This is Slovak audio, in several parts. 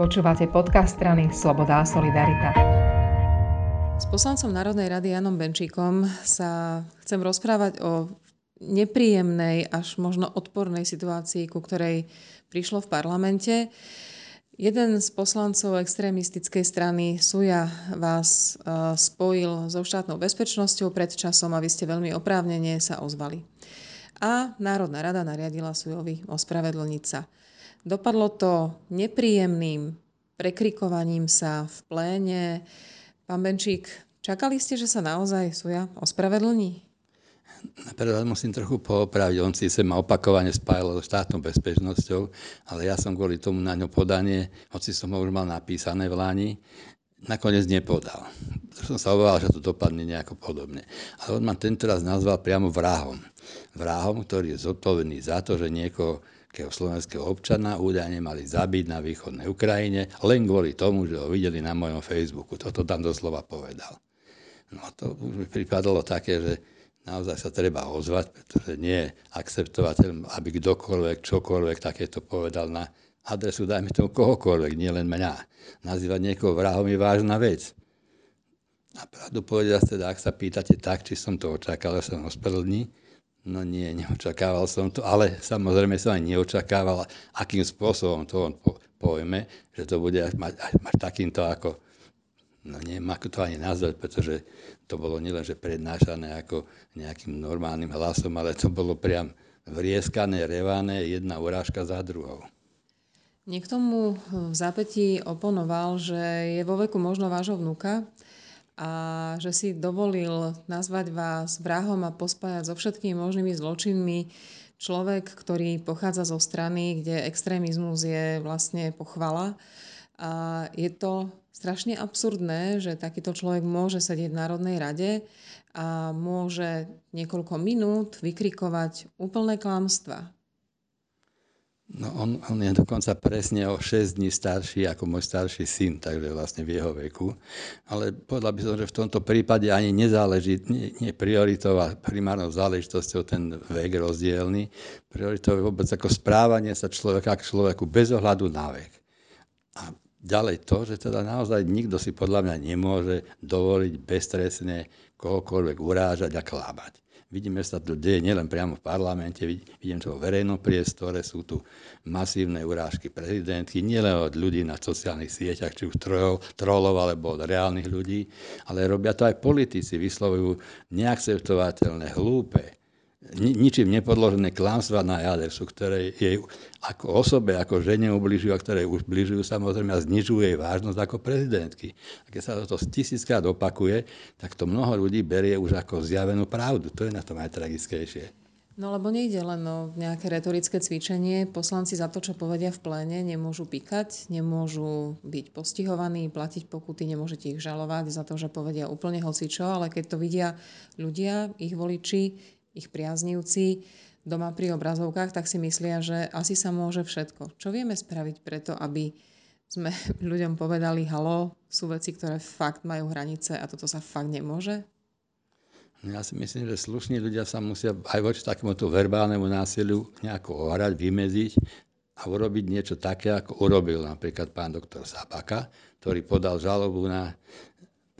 Počúvate podcast strany Sloboda a Solidarita. S poslancom Národnej rady Janom Benčíkom sa chcem rozprávať o nepríjemnej, až možno odpornej situácii, ku ktorej prišlo v parlamente. Jeden z poslancov extrémistickej strany Suja vás e, spojil so štátnou bezpečnosťou pred časom a vy ste veľmi oprávnene sa ozvali. A Národná rada nariadila Sujovi ospravedlniť sa. Dopadlo to nepríjemným prekrikovaním sa v pléne. Pán Benčík, čakali ste, že sa naozaj Suja ospravedlní? Napríklad musím trochu poopraviť, on si sa ma opakovane spájal so štátnou bezpečnosťou, ale ja som kvôli tomu na ňo podanie, hoci som ho už mal napísané v Lani, nakoniec nepodal. Som sa obával, že to dopadne nejako podobne. Ale on ma tento raz nazval priamo vrahom. Vrahom, ktorý je zodpovedný za to, že niekoho slovenského občana údajne mali zabiť na východnej Ukrajine, len kvôli tomu, že ho videli na mojom Facebooku. Toto tam doslova povedal. No to už mi pripadalo také, že naozaj sa treba ozvať, pretože nie je akceptovateľ, aby kdokoľvek, čokoľvek takéto povedal na adresu, dajme tomu kohokoľvek, nie len mňa. Nazývať niekoho vrahom je vážna vec. A pravdu povedať teda, ak sa pýtate tak, či som to očakal, že som ospravedlní, No nie, neočakával som to, ale samozrejme som aj neočakával, akým spôsobom to on po, pojme, že to bude mať, mať takýmto ako, no neviem ako to ani nazvať, pretože to bolo nielen, že prednášané ako nejakým normálnym hlasom, ale to bolo priam vrieskané, revané, jedna urážka za druhou. Niekto mu v zápätí oponoval, že je vo veku možno vášho vnúka, a že si dovolil nazvať vás vrahom a pospájať so všetkými možnými zločinmi človek, ktorý pochádza zo strany, kde extrémizmus je vlastne pochvala. A je to strašne absurdné, že takýto človek môže sedieť v Národnej rade a môže niekoľko minút vykrikovať úplné klamstva, No on, on je dokonca presne o 6 dní starší ako môj starší syn, takže vlastne v jeho veku. Ale povedal by som, že v tomto prípade ani nezáleží, nie, nie prioritou a primárnou záležitosťou ten vek rozdielny. Prioritou je vôbec ako správanie sa človeka k človeku bez ohľadu na vek. A ďalej to, že teda naozaj nikto si podľa mňa nemôže dovoliť bezstresne kohokoľvek urážať a klábať. Vidíme, že sa to deje nielen priamo v parlamente, vidím to vo verejnom priestore, sú tu masívne urážky prezidentky, nielen od ľudí na sociálnych sieťach, či už trolov, alebo od reálnych ľudí, ale robia to aj politici, vyslovujú neakceptovateľné, hlúpe, ničím nepodložené klamstvá na adresu, ktoré jej ako osobe, ako žene ubližujú a ktoré ubližujú samozrejme a znižujú jej vážnosť ako prezidentky. A keď sa to tisíckrát opakuje, tak to mnoho ľudí berie už ako zjavenú pravdu. To je na tom aj tragickejšie. No lebo nejde len o nejaké retorické cvičenie. Poslanci za to, čo povedia v pléne, nemôžu píkať, nemôžu byť postihovaní, platiť pokuty, nemôžete ich žalovať za to, že povedia úplne hocičo, ale keď to vidia ľudia, ich voliči, ich priaznivci doma pri obrazovkách, tak si myslia, že asi sa môže všetko. Čo vieme spraviť preto, aby sme ľuďom povedali, halo, sú veci, ktoré fakt majú hranice a toto sa fakt nemôže? No ja si myslím, že slušní ľudia sa musia aj voči takémuto verbálnemu násiliu nejako ohrať, vymeziť a urobiť niečo také, ako urobil napríklad pán doktor Sabaka, ktorý podal žalobu na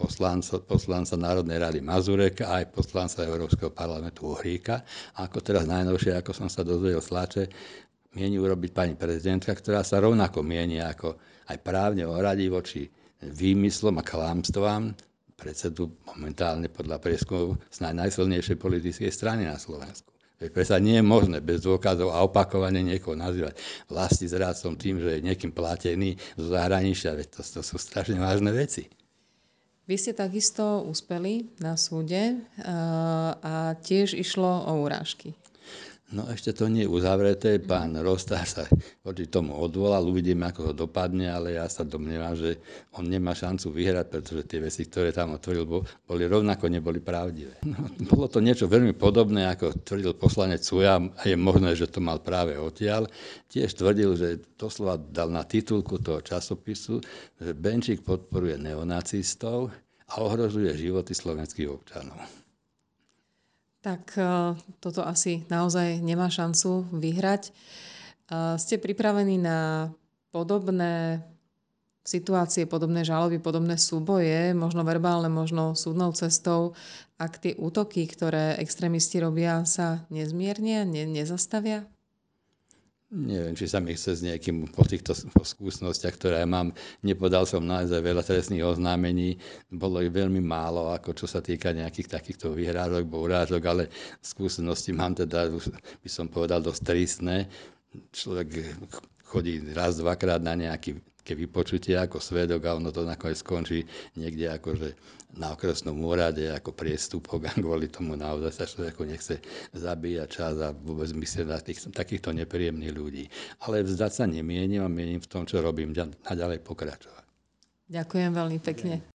poslanca, poslanca Národnej rady Mazureka a aj poslanca Európskeho parlamentu Uhríka. A ako teraz najnovšie, ako som sa dozvedel sláče, mieni urobiť pani prezidentka, ktorá sa rovnako mieni ako aj právne ohradí voči výmyslom a klamstvám predsedu momentálne podľa prieskumov z najsilnejšej politickej strany na Slovensku. Veď predsa nie je možné bez dôkazov a opakovane niekoho nazývať vlasti zrádcom tým, že je niekým platený zo zahraničia. Veď to, to sú strašne vážne veci. Vy ste takisto uspeli na súde eh, a tiež išlo o urážky. No ešte to nie je uzavreté, pán Rostár sa voči tomu odvolal, uvidíme, ako ho dopadne, ale ja sa domnievam, že on nemá šancu vyhrať, pretože tie veci, ktoré tam otvoril, boli rovnako neboli pravdivé. No, bolo to niečo veľmi podobné, ako tvrdil poslanec Suja a je možné, že to mal práve odtiaľ. Tiež tvrdil, že doslova dal na titulku toho časopisu, že Benčík podporuje neonacistov a ohrozuje životy slovenských občanov. Tak e, toto asi naozaj nemá šancu vyhrať. E, ste pripravení na podobné situácie, podobné žaloby, podobné súboje, možno verbálne, možno súdnou cestou, ak tie útoky, ktoré extrémisti robia, sa nezmiernia, ne, nezastavia? Neviem, či sa mi chce s nejakým po týchto po skúsenostiach, ktoré mám. Nepodal som naozaj veľa trestných oznámení. Bolo ich veľmi málo, ako čo sa týka nejakých takýchto vyhrádok, urážok, ale skúsenosti mám teda, by som povedal, dosť tristné. Človek chodí raz, dvakrát na nejaký ke vypočutie ako svedok a ono to nakoniec skončí niekde akože na okresnom úrade ako priestupok a kvôli tomu naozaj sa človeku nechce zabíjať čas a vôbec myslieť na tých, takýchto nepríjemných ľudí. Ale vzdať sa nemienim a mienim v tom, čo robím, naďalej pokračovať. Ďakujem veľmi pekne.